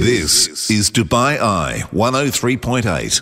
This is Dubai Eye 103.8.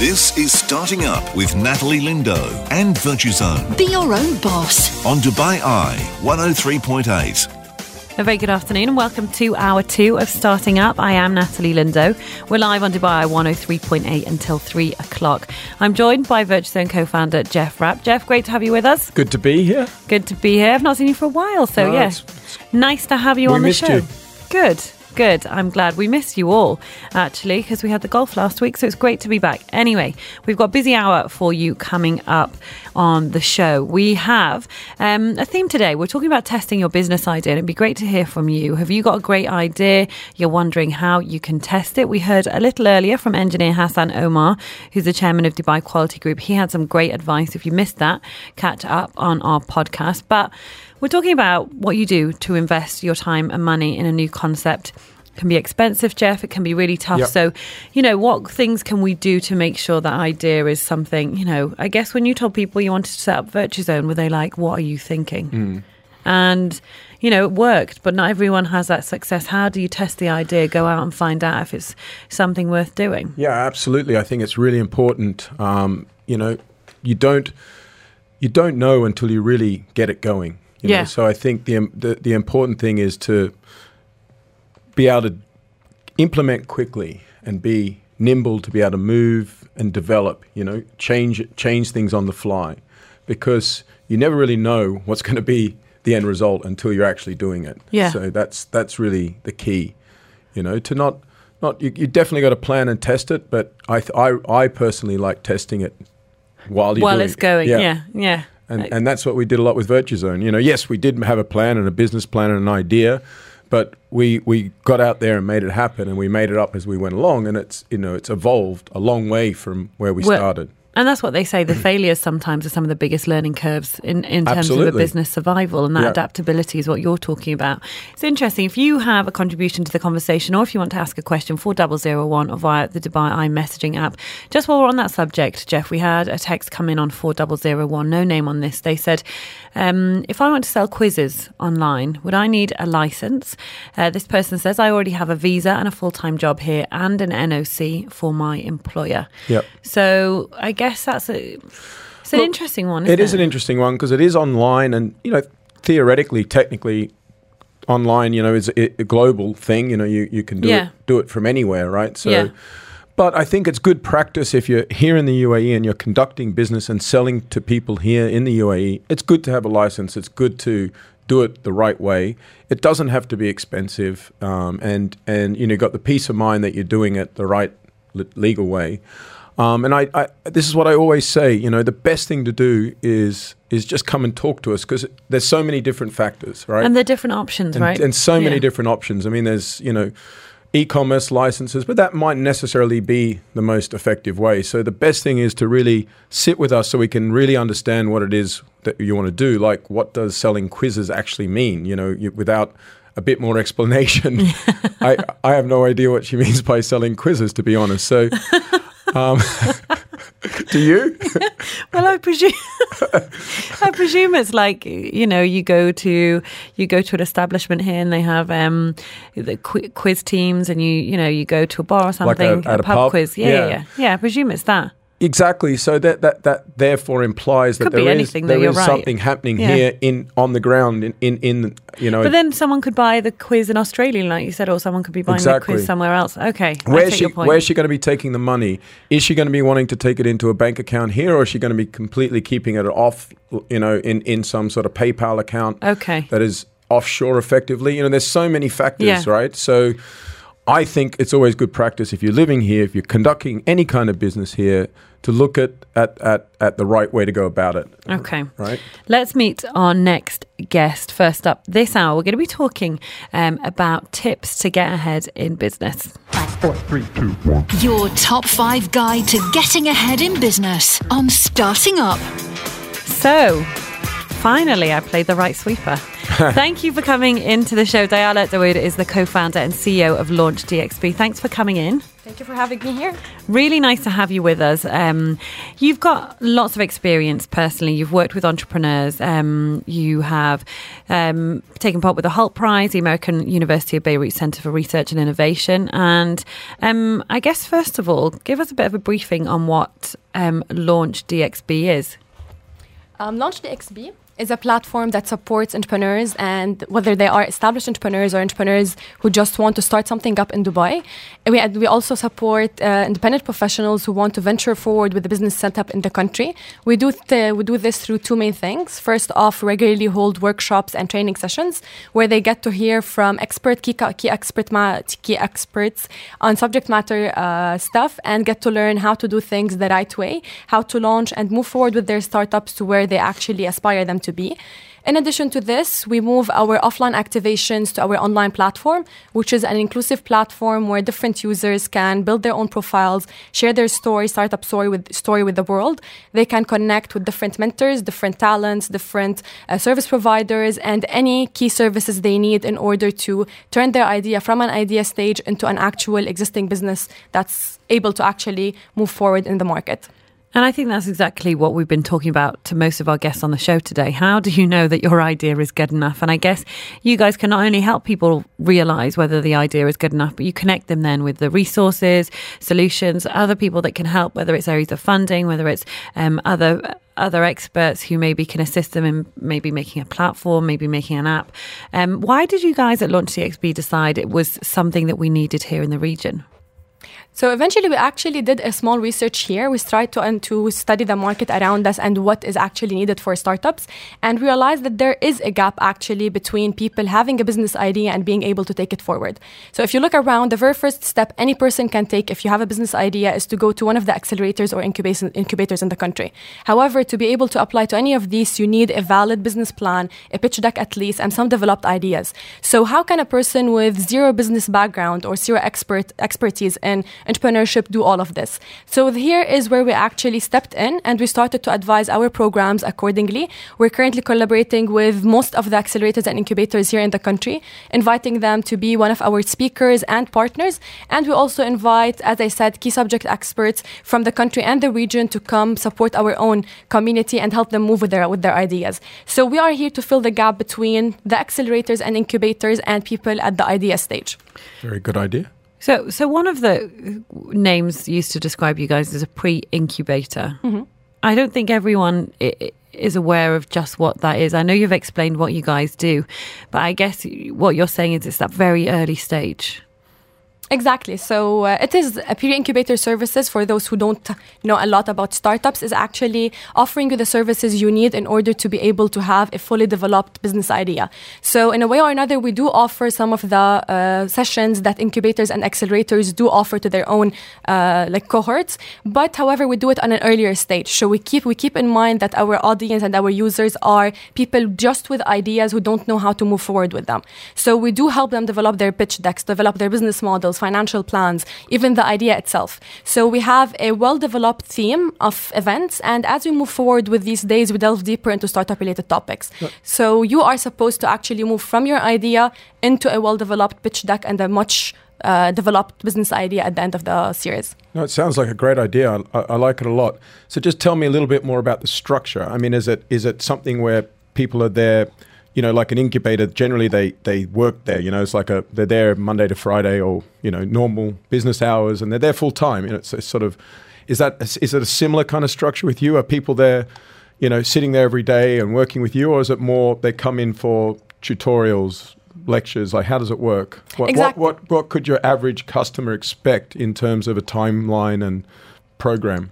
This is Starting Up with Natalie Lindo and Virtuzone Be your own boss. on Dubai Eye 103.8. A very good afternoon and welcome to hour two of Starting Up. I am Natalie Lindo. We're live on Dubai 103.8 until three o'clock. I'm joined by Virtuzone co founder Jeff Rapp. Jeff, great to have you with us. Good to be here. Good to be here. I've not seen you for a while, so No, yeah. it's- Nice to have you We on the show. you. Good. Good. I'm glad we missed you all, actually, because we had the golf last week, so it's great to be back. Anyway, we've got a busy hour for you coming up on the show. We have um, a theme today. We're talking about testing your business idea, and it'd be great to hear from you. Have you got a great idea? You're wondering how you can test it? We heard a little earlier from engineer Hassan Omar, who's the chairman of Dubai Quality Group. He had some great advice. If you missed that, catch up on our podcast. But we're talking about what you do to invest your time and money in a new concept. It can be expensive, Jeff. It can be really tough. Yep. So, you know, what things can we do to make sure that idea is something, you know, I guess when you told people you wanted to set up Virtuzone, were they like, what are you thinking? And, you know, it worked, but not everyone has that success. How do you test the idea, go out and find out if it's something worth doing? Yeah, absolutely. I think it's really important. Um, you know, you don't you don't know until you really get it going. You Yeah. Know? So I think the, the the important thing is to be able to implement quickly and be nimble to be able to move and develop. You know, change change things on the fly, because you never really know what's going to be the end result until you're actually doing it. Yeah. So that's that's really the key. You know, to not not you, you definitely got to plan and test it, but I th- I I personally like testing it while you're While it's it. going. Yeah. Yeah. And, and that's what we did a lot with Virtuzone. You know, yes, we did have a plan and a business plan and an idea, but we we got out there and made it happen, and we made it up as we went along, and it's you know it's evolved a long way from where we Well, started. And that's what they say. The failures sometimes are some of the biggest learning curves in, in terms of a business survival. And that Yeah. adaptability is what you're talking about. It's interesting. If you have a contribution to the conversation or if you want to ask a question, 4001 or via the Dubai Eye messaging app. Just while we're on that subject, Jeff, we had a text come in on 4001, no name on this. They said, um, if I want to sell quizzes online, would I need a license? Uh, this person says, I already have a visa and a full time job here and an NOC for my employer. Yep. So I guess that's a it's an Look, interesting one. Isn't It is an interesting one because it is online, and you know, theoretically, technically, online, you know, is a, a global thing. You know, you, you can do Yeah. it do it from anywhere, right? So, Yeah. but I think it's good practice if you're here in the UAE and you're conducting business and selling to people here in the UAE. It's good to have a license. It's good to do it the right way. It doesn't have to be expensive, um, and and you know, got the peace of mind that you're doing it the right legal way. Um, and I, I, this is what I always say. You know, the best thing to do is is just come and talk to us because there's so many different factors, right? and the different options, and, right? and so many Yeah. different options. I mean, there's you know, e-commerce licenses, but that might necessarily be the most effective way. So the best thing is to really sit with us so we can really understand what it is that you want to do. Like, what does selling quizzes actually mean? You know, you, without a bit more explanation, I I have no idea what she means by selling quizzes, to be honest. So. Um, do you? Well, I presume I presume it's like you know you go to you go to an establishment here and they have um, the qu- quiz teams and you you know you go to a bar or Like a- something at a pub, pub? quiz yeah, yeah Yeah. yeah yeah I presume it's that Exactly. So that that that therefore implies that there is there right. something happening Yeah. here in on the ground in in, in you know. but then someone could buy the quiz in Australia like you said or someone could be buying the quiz somewhere else okay Where's she. Where's she going to be taking the money? Is she going to be wanting to take it into a bank account here, or is she going to be completely keeping it off? You know, in in some sort of PayPal account okay that is offshore effectively. You know, there's so many factors, Yeah. right? So. I think it's always good practice if you're living here, if you're conducting any kind of business here, to look at at, at, at the right way to go about it. okay Right? Let's meet our next guest. First up this hour, we're going to be talking um, about tips to get ahead in business. Your top five guide to getting ahead in business on Starting Up. So, finally, I played the right sweeper. Thank you for coming into the show. Diala Daoud is the co-founder and CEO of Launch DXB. Thanks for coming in. Thank you for having me here. Really nice to have you with us. Um, you've got lots of experience personally. You've worked with entrepreneurs. Um, you have um, taken part with the Hult Prize, the American University of Beirut Center for Research and Innovation. And um, I guess, first of all, give us a bit of a briefing on what um, Launch DXB is. Um, Launch DXB is a platform that supports entrepreneurs and whether they are established entrepreneurs or entrepreneurs who just want to start something up in Dubai. We, we also support uh, independent professionals who want to venture forward with the business setup in the country. We do, th- we do this through two main things. First off, regularly hold workshops and training sessions where they get to hear from expert key, key, expert ma- key experts on subject matter uh, stuff and get to learn how to do things the right way, how to launch and move forward with their startups to where they actually aspire them to to be. In addition to this, we move our offline activations to our online platform, which is an inclusive platform where different users can build their own profiles, share their story, startup story with story with the world. They can connect with different mentors, different talents, different uh, service providers, and any key services they need in order to turn their idea from an idea stage into an actual existing business that's able to actually move forward in the market. And I think that's exactly what we've been talking about to most of our guests on the show today. How do you know that your idea is good enough? And I guess you guys can not only help people realize whether the idea is good enough, but you connect them then with the resources, solutions, other people that can help, whether it's areas of funding, whether it's um, other other experts who maybe can assist them in maybe making a platform, maybe making an app. Um, why did you guys at Launch DXB decide it was something that we needed here in the region? So eventually, we actually did a small research here. We tried to and to study the market around us and what is actually needed for startups, and realized that there is a gap actually between people having a business idea and being able to take it forward. So if you look around, the very first step any person can take if you have a business idea is to go to one of the accelerators or incubators in the country. However, to be able to apply to any of these, you need a valid business plan, a pitch deck at least, and some developed ideas. So how can a person with zero business background or zero expert expertise in entrepreneurship do all of this. So here is where we actually stepped in and we started to advise our programs accordingly. We're currently collaborating with most of the accelerators and incubators here in the country, inviting them to be one of our speakers and partners. And we also invite, as I said, key subject experts from the country and the region to come support our own community and help them move with their with their ideas. So we are here to fill the gap between the accelerators and incubators and people at the idea stage. Very good idea. So, so one of the names used to describe you guys as a pre-incubator. Mm-hmm. I don't think everyone is aware of just what that is. I know you've explained what you guys do, but I guess what you're saying is it's that very early stage. Exactly. So uh, it is a pre-incubator services for those who don't know a lot about startups is actually offering you the services you need in order to be able to have a fully developed business idea. So in a way or another, we do offer some of the uh, sessions that incubators and accelerators do offer to their own uh, like cohorts. But however, we do it on an earlier stage. So we keep we keep in mind that our audience and our users are people just with ideas who don't know how to move forward with them. So we do help them develop their pitch decks, develop their business models financial plans, even the idea itself. So we have a well developed theme of events. And as we move forward with these days, we delve deeper into startup related topics. So you are supposed to actually move from your idea into a well developed pitch deck and a much uh, developed business idea at the end of the series. No, it sounds like a great idea. I, I, like it a lot. So just tell me a little bit more about the structure. I mean, is it is it something where people are there you know, like an incubator, generally they they work there. You know, it's like a they're there Monday to Friday or you know normal business hours, and they're there full time. You know, it's, it's sort of is that is it a similar kind of structure with you? Are people there, you know, sitting there every day and working with you, or is it more they come in for tutorials, lectures? Like, how does it work? What, exactly. what, what, what could your average customer expect in terms of a timeline and program?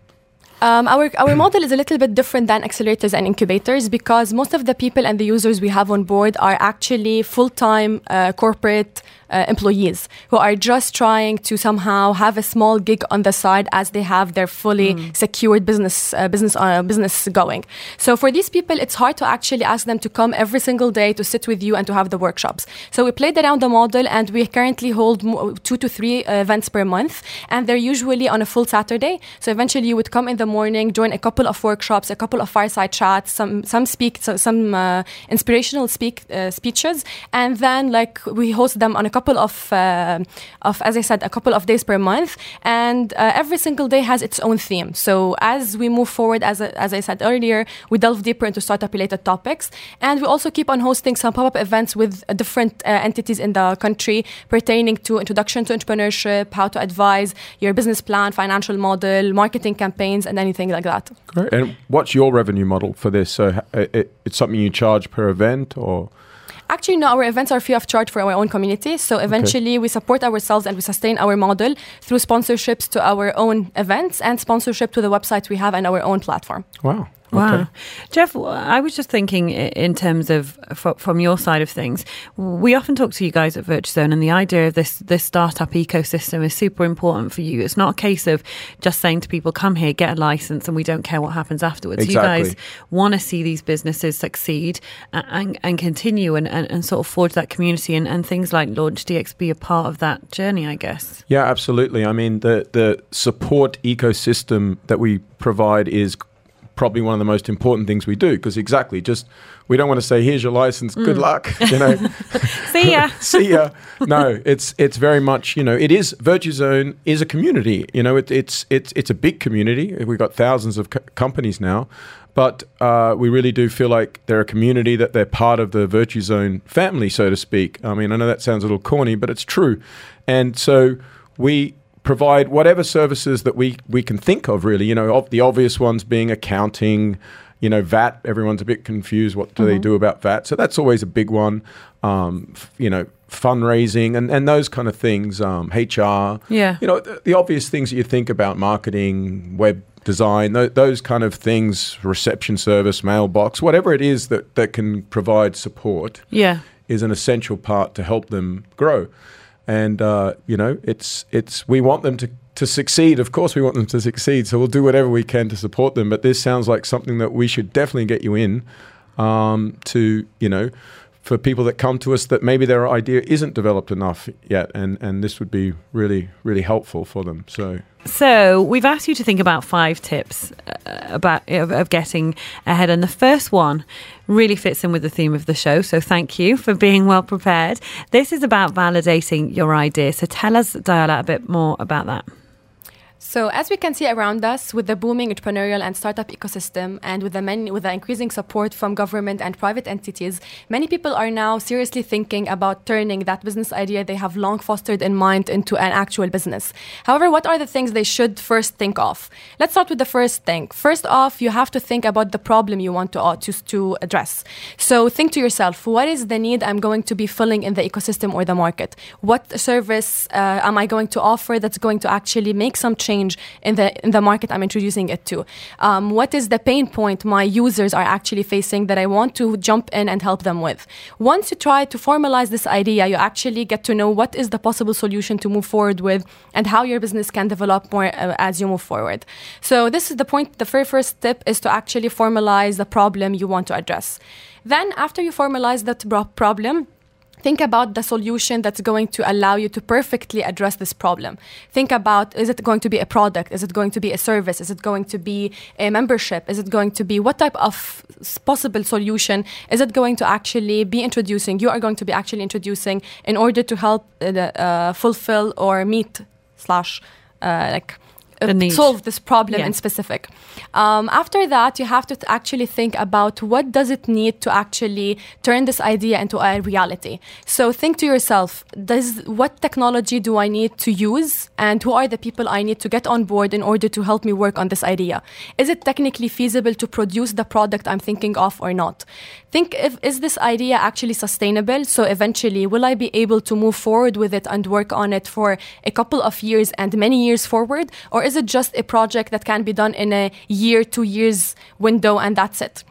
Um, our, our model is a little bit different than accelerators and incubators because most of the people and the users we have on board are actually full time uh, corporate uh, employees who are just trying to somehow have a small gig on the side as they have their fully mm. secured business uh, business uh, business going. So for these people, it's hard to actually ask them to come every single day to sit with you and to have the workshops. So we played around the model, and we currently hold two to three uh, events per month, and they're usually on a full Saturday. So eventually, you would come in the the morning, join a couple of workshops, a couple of fireside chats, some some speak, some uh, inspirational speak uh, speeches, and then like we host them on a couple of uh, of as I said, a couple of days per month, and uh, every single day has its own theme. So as we move forward, as as I said earlier, we delve deeper into startup related topics, and we also keep on hosting some pop up events with different entities in the country pertaining to introduction to entrepreneurship, how to advise your business plan, financial model, marketing campaigns, and anything like that. Great. And what's your revenue model for this? So it, it's something you charge per event or? Actually, no, our events are free of charge for our own community. So eventually, okay. we support ourselves and we sustain our model through sponsorships to our own events and sponsorship to the website we have and our own platform. Wow. Wow. Okay. Jeff, I was just thinking in terms of from your side of things, we often talk to you guys at Virtuzone and the idea of this this startup ecosystem is super important for you. It's not a case of just saying to people, come here, get a license and we don't care what happens afterwards. Exactly. You guys want to see these businesses succeed and, and continue and, and, and, sort of forge that community and, and things like Launch DXB a part of that journey, I guess. Yeah, absolutely. I mean, the, the support ecosystem that we provide is probably one of the most important things we do because exactly just we don't want to say here's your license good mm. luck you know? See ya. See ya. No it's it's very much you know it is Virtuzone is a community you know? It, it's it's it's a big community. We've got thousands of co- companies now but uh, we really do feel like they're a community that they're part of the Virtuzone family so to speak. I mean i know that sounds a little corny but it's true. And so we provide whatever services that we, we can think of, really. You know, the obvious ones being accounting, you know, VAT. Everyone's a bit confused. What do mm-hmm. they do about VAT? So that's always a big one. Um, f- you know, fundraising and, and those kind of things. Um, HR. Yeah. You know, the, the, obvious things that you think about marketing, web design, th- those kind of things, reception service, mailbox, whatever it is that, that can provide support. Yeah. Is an essential part to help them grow and uh, you know it's it's we want them to to succeed. Of course, we want them to succeed, so we'll do whatever we can to support them. But this sounds like something that we should definitely get you in um, to you know for people that come to us that maybe their idea isn't developed enough yet, and and this would be really really helpful for them. So. So we've asked you to think about five tips uh, about of, of, getting ahead, and the first one really fits in with the theme of the show. So thank you for being well prepared. This is about validating your idea. So tell us, Diala, a bit more about that. So as we can see around us, with the booming entrepreneurial and startup ecosystem, and with the many, with the increasing support from government and private entities, many people are now seriously thinking about turning that business idea they have long fostered in mind into an actual business. However, what are the things they should first think of? Let's start with the first thing. First off, you have to think about the problem you want to uh, to, to address. So think to yourself, what is the need I'm going to be filling in the ecosystem or the market? What service uh, am I going to offer that's going to actually make some change? Change in the in the market I'm introducing it to? Um, what is the pain point my users are actually facing that I want to jump in and help them with? Once you try to formalize this idea, you actually get to know what is the possible solution to move forward with and how your business can develop more uh, as you move forward. So this is the point. The very first step is to actually formalize the problem you want to address. Then after you formalize that problem, think about the solution that's going to allow you to perfectly address this problem. Think about is it going to be a product? Is it going to be a service? Is it going to be a membership? Is it going to be what type of possible solution is it going to actually be introducing? You are going to be actually introducing in order to help uh, uh, fulfill or meet slash uh, like uh, solve this problem yeah. in specific. Um, after that, you have to actually think about what does it need to actually turn this idea into a reality. So think to yourself: Does what technology do I need to use, and who are the people I need to get on board in order to help me work on this idea? Is it technically feasible to produce the product I'm thinking of or not? Think if is this idea actually sustainable? So eventually, will I be able to move forward with it and work on it for a couple of years and many years forward, or is it just a project that can be done in a year, two years window, and that's it?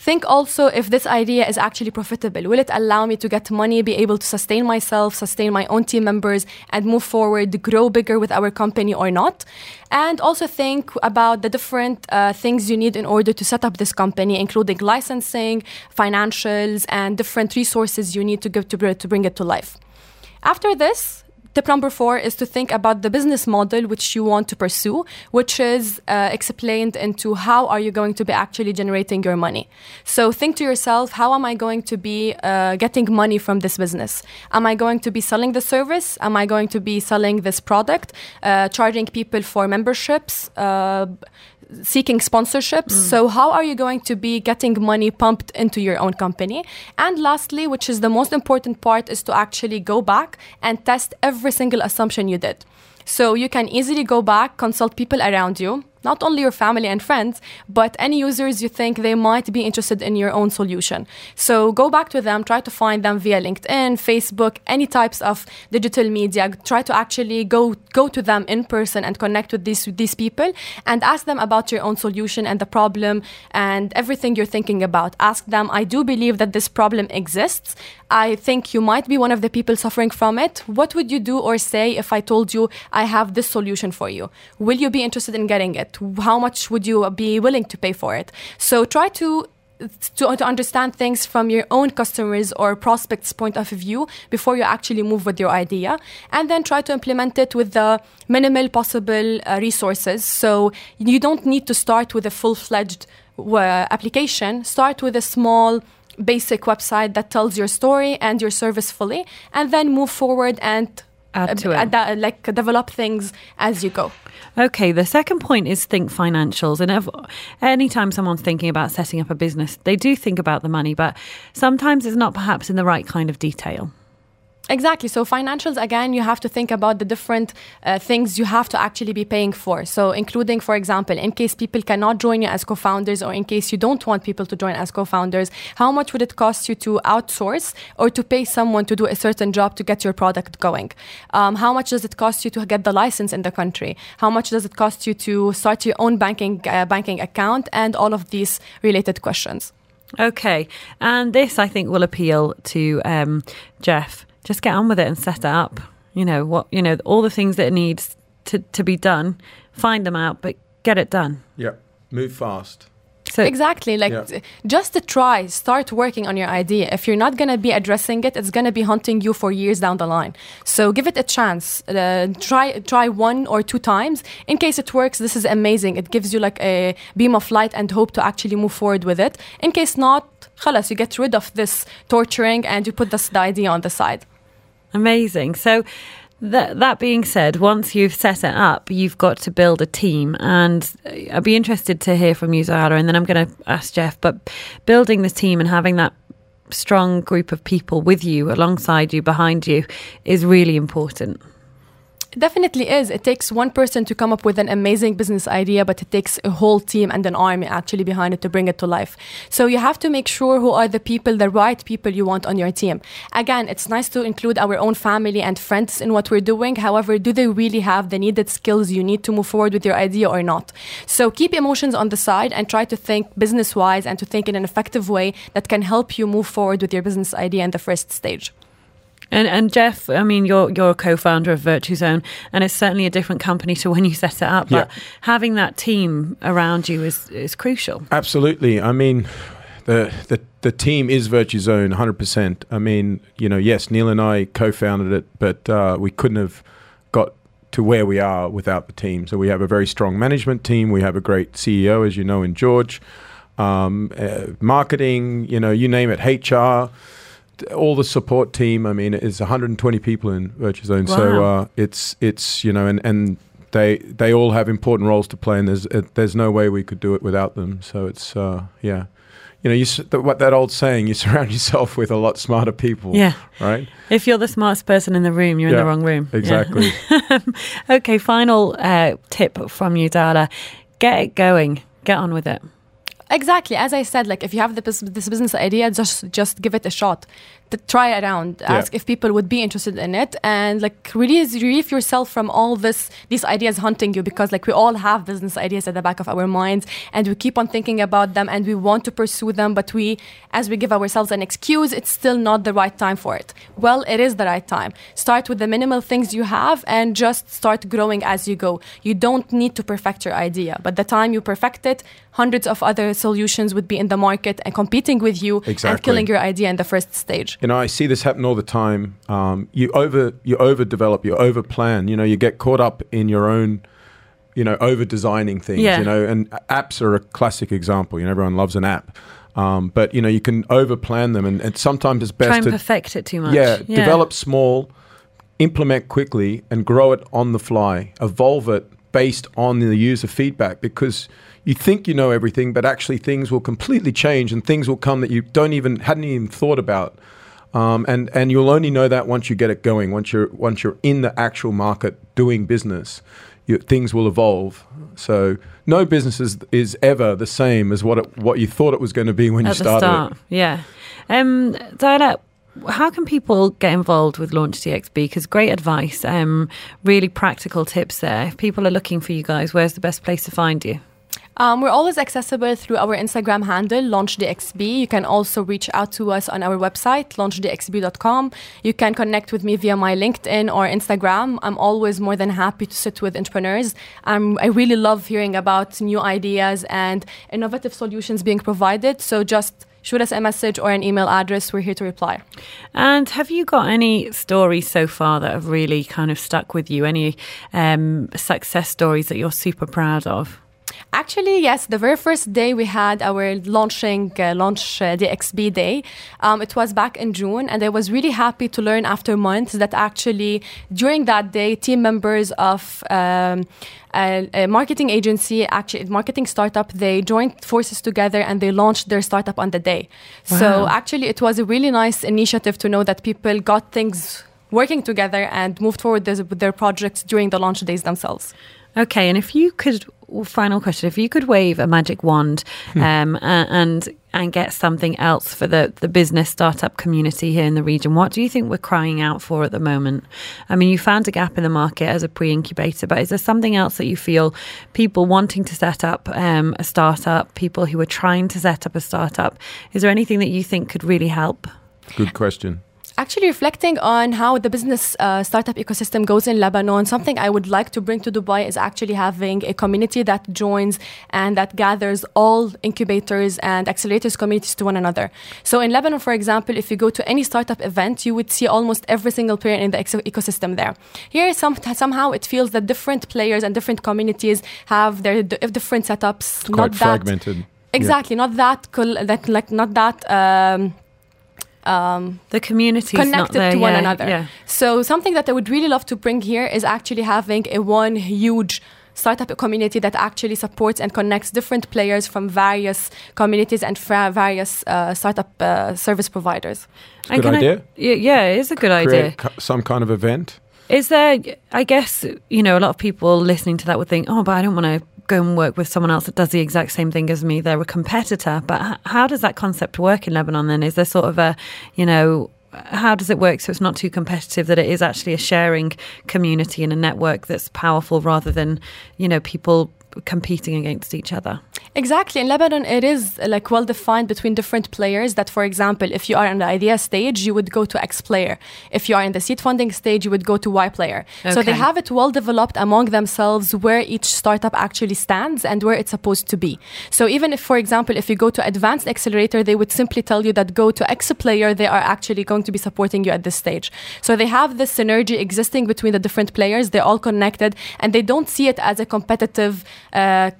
Think also if this idea is actually profitable. Will it allow me to get money, be able to sustain myself, sustain my own team members, and move forward, grow bigger with our company or not? And also think about the different uh, things you need in order to set up this company, including licensing, financials, and different resources you need to give to, to bring it to life. After this, tip number four is to think about the business model which you want to pursue, which is uh, explained into how are you going to be actually generating your money. So think to yourself, how am I going to be uh, getting money from this business? Am I going to be selling the service? Am I going to be selling this product? Uh, charging people for memberships? Seeking sponsorships. Mm. So, how are you going to be getting money pumped into your own company? And lastly, which is the most important part, is to actually go back and test every single assumption you did. So, you can easily go back, consult people around you, not only your family and friends, but any users you think they might be interested in your own solution. So go back to them, try to find them via LinkedIn, Facebook, any types of digital media. Try to actually go go to them in person and connect with these these people and ask them about your own solution and the problem and everything you're thinking about. Ask them, I do believe that this problem exists. I think you might be one of the people suffering from it. What would you do or say if I told you I have this solution for you? Will you be interested in getting it? How much would you be willing to pay for it? So try to to, to understand things from your own customers or prospects point of view before you actually move with your idea and then try to implement it with the minimal possible uh, resources so you don't need to start with a full-fledged uh, application start with a small basic website that tells your story and your service fully and then move forward and add to uh, it. like develop things as you go. Okay, the second point is think financials. And if, anytime someone's thinking about setting up a business, they do think about the money, but sometimes it's not perhaps in the right kind of detail. Exactly. So financials, again, you have to think about the different uh, things you have to actually be paying for. So including, for example, in case people cannot join you as co-founders or in case you don't want people to join as co-founders, how much would it cost you to outsource or to pay someone to do a certain job to get your product going? Um, how much does it cost you to get the license in the country? How much does it cost you to start your own banking, uh, banking account and all of these related questions? Okay. And this, I think, will appeal to um, Jeff just get on with it and set it up. You know what? You know all the things that it needs to to be done. Find them out, but get it done. Yeah, move fast. So exactly, like yeah. just to try, start working on your idea. If you're not gonna be addressing it, it's gonna be hunting you for years down the line. So give it a chance. Uh, try try one or two times. In case it works, this is amazing. It gives you like a beam of light and hope to actually move forward with it. In case not, خلاص, you get rid of this torturing and you put this the idea on the side. Amazing. So, that, that being said, once you've set it up, you've got to build a team. And uh, I'd be interested to hear from you, Zahra, and then I'm going to ask Jeff. But building the team and having that strong group of people with you, alongside you, behind you, is really important definitely is. It takes one person to come up with an amazing business idea, but it takes a whole team and an army actually behind it to bring it to life. So you have to make sure who are the people, the right people you want on your team. Again, it's nice to include our own family and friends in what we're doing. However, do they really have the needed skills you need to move forward with your idea or not? So keep emotions on the side and try to think business wise and to think in an effective way that can help you move forward with your business idea in the first stage. And and Jeff, I mean, you're you're a co-founder of Virtuzone, and it's certainly a different company to when you set it up. But yeah. having that team around you is is crucial. Absolutely. I mean, the the the team is Virtuzone, hundred percent. I mean, you know, yes, Neil and I co-founded it, but uh, we couldn't have got to where we are without the team. So we have a very strong management team. We have a great CEO, as you know, in George. Um, uh, marketing, you know, you name it, HR all the support team. I mean, it's 120 people in Virtuzone, wow. so uh, it's it's you know, and and they they all have important roles to play, and there's uh, there's no way we could do it without them. So it's uh, yeah, you know, you what that old saying, you surround yourself with a lot smarter people. Yeah, right. If you're the smartest person in the room, you're yeah, in the wrong room. Exactly. Yeah. okay, final uh, tip from you, Diala: get it going, get on with it. Exactly. As I said, like if you have this business idea, just just give it a shot. To try it around. Ask yeah. if people would be interested in it, and like release relieve yourself from all this these ideas hunting you because like we all have business ideas at the back of our minds, and we keep on thinking about them, and we want to pursue them, but we, as we give ourselves an excuse, it's still not the right time for it. Well, it is the right time. Start with the minimal things you have, and just start growing as you go. You don't need to perfect your idea, but the time you perfect it, hundreds of other solutions would be in the market and competing with you exactly. and killing your idea in the first stage. You know, I see this happen all the time. Um, you over you overdevelop, you overplan. You know, you get caught up in your own, you know, over designing things. Yeah. You know, and apps are a classic example. You know, everyone loves an app. Um, but you know, you can overplan them, and, and sometimes it's best Try and to perfect it too much. yeah, develop small, implement quickly, and grow it on the fly. Evolve it based on the user feedback because you think you know everything, but actually things will completely change and things will come that you don't even hadn't even thought about. Um, and and you'll only know that once you get it going. Once you're once you're in the actual market doing business, you, things will evolve. So no business is, is ever the same as what it, what you thought it was going to be when At you started. start, yeah. Um, Diana, how can people get involved with Launch DXB? Because great advice, um, really practical tips there. If people are looking for you guys, where's the best place to find you? Um, we're always accessible through our Instagram handle, LaunchDXB. You can also reach out to us on our website, launchdxb.com. You can connect with me via my LinkedIn or Instagram. I'm always more than happy to sit with entrepreneurs. Um, I really love hearing about new ideas and innovative solutions being provided. So just shoot us a message or an email address. We're here to reply. And have you got any stories so far that have really kind of stuck with you? Any um, success stories that you're super proud of? Actually, yes. The very first day we had our launching uh, launch uh, XB day, um, it was back in June, and I was really happy to learn after months that actually during that day, team members of um, a, a marketing agency, actually a marketing startup, they joined forces together and they launched their startup on the day. So actually, it was a really nice initiative to know that people got things working together and moved forward with their projects during the launch days themselves. Okay, and if you could, final question: if you could wave a magic wand um, and and get something else for the the business startup community here in the region, what do you think we're crying out for at the moment? I mean, you found a gap in the market as a pre-incubator, but is there something else that you feel people wanting to set up um, a startup, people who are trying to set up a startup, is there anything that you think could really help? Good question. Actually, reflecting on how the business uh, startup ecosystem goes in Lebanon, something I would like to bring to Dubai is actually having a community that joins and that gathers all incubators and accelerators communities to one another. So, in Lebanon, for example, if you go to any startup event, you would see almost every single player in the ecosystem there. Here, some, somehow it feels that different players and different communities have their d- different setups. It's quite fragmented. Exactly, not that col- that like not that. Um, um, The community not connected there, to one yeah, another. Yeah. So something that I would really love to bring here is actually having a one huge startup community that actually supports and connects different players from various communities and fra- various uh, startup uh, service providers. It's a good can I- idea. yeah, yeah, it is a good idea. Create cu- some kind of event. Is there, I guess, you know, a lot of people listening to that would think, oh, but I don't want to go and work with someone else that does the exact same thing as me. They're a competitor. But how does that concept work in Lebanon then? Is there sort of a, you know, how does it work so it's not too competitive that it is actually a sharing community and a network that's powerful rather than, you know, people competing against each other? Exactly. In Lebanon, it is like well defined between different players. That, for example, if you are in the idea stage, you would go to X player. If you are in the seed funding stage, you would go to Y player. So they have it well developed among themselves where each startup actually stands and where it's supposed to be. So even if, for example, if you go to advanced accelerator, they would simply tell you that go to X player. They are actually going to be supporting you at this stage. So they have this synergy existing between the different players. They're all connected, and they don't see it as a competitive com- Uh,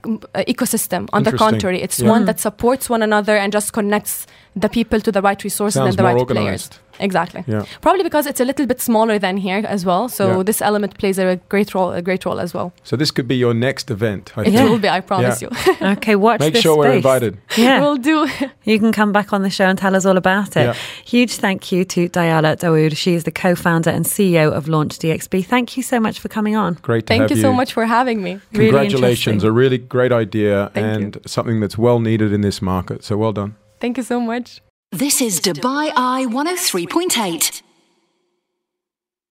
ecosystem. On the contrary, it's Yeah. one hmm. that supports one another and just connects the people to the right resources Sounds and the more right organized. players. Exactly. Yeah. Probably because it's a little bit smaller than here as well. So Yeah. this element plays a great role, a great role as well. So this could be your next event. I It think. Yeah. will be, I promise Yeah. you. Okay, watch this. Make this sure we're invited. Yeah. We'll do. You can come back on the show and tell us all about it. Yeah. Huge thank you to Diala Daoud. She is the co founder and CEO of Launch DXB. Thank you so much for coming on. Great to Thank have you so much for having me. Congratulations, interesting. a really great idea Thank you. and something that's well needed in this market. So well done. Thank you so much. This is Dubai Eye 103.8.